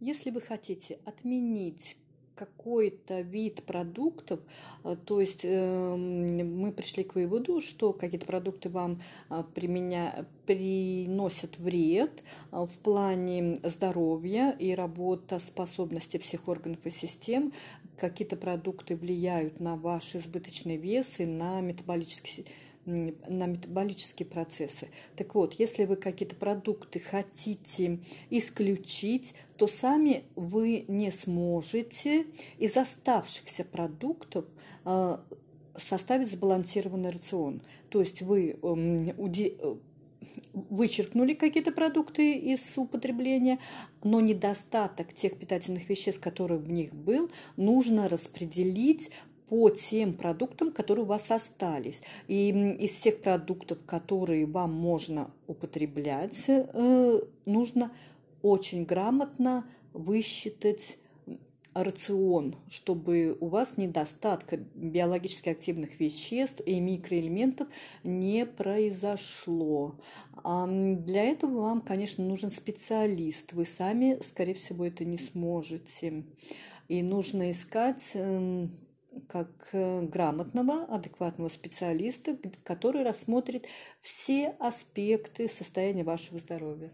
Если вы хотите отменить какой-то вид продуктов, э, то есть э, мы пришли к выводу, что какие-то продукты вам э, применя... приносят вред в плане здоровья и работоспособности всех органов и систем, какие-то продукты влияют на ваш избыточный вес и на метаболический на метаболические процессы. Так вот, если вы какие-то продукты хотите исключить, то сами вы не сможете из оставшихся продуктов э, составить сбалансированный рацион. То есть вы эм, вычеркнули какие-то продукты из употребления, но недостаток тех питательных веществ, которые в них был, нужно распределить по тем продуктам, которые у вас остались. И из всех продуктов, которые вам можно употреблять, э, нужно очень грамотно высчитать рацион, чтобы у вас недостатка биологически активных веществ и микроэлементов не произошло. А для этого вам, конечно, нужен специалист. Вы сами, скорее всего, это не сможете. И нужно искать эм, как э, грамотного, адекватного специалиста, который рассмотрит все аспекты состояния вашего здоровья.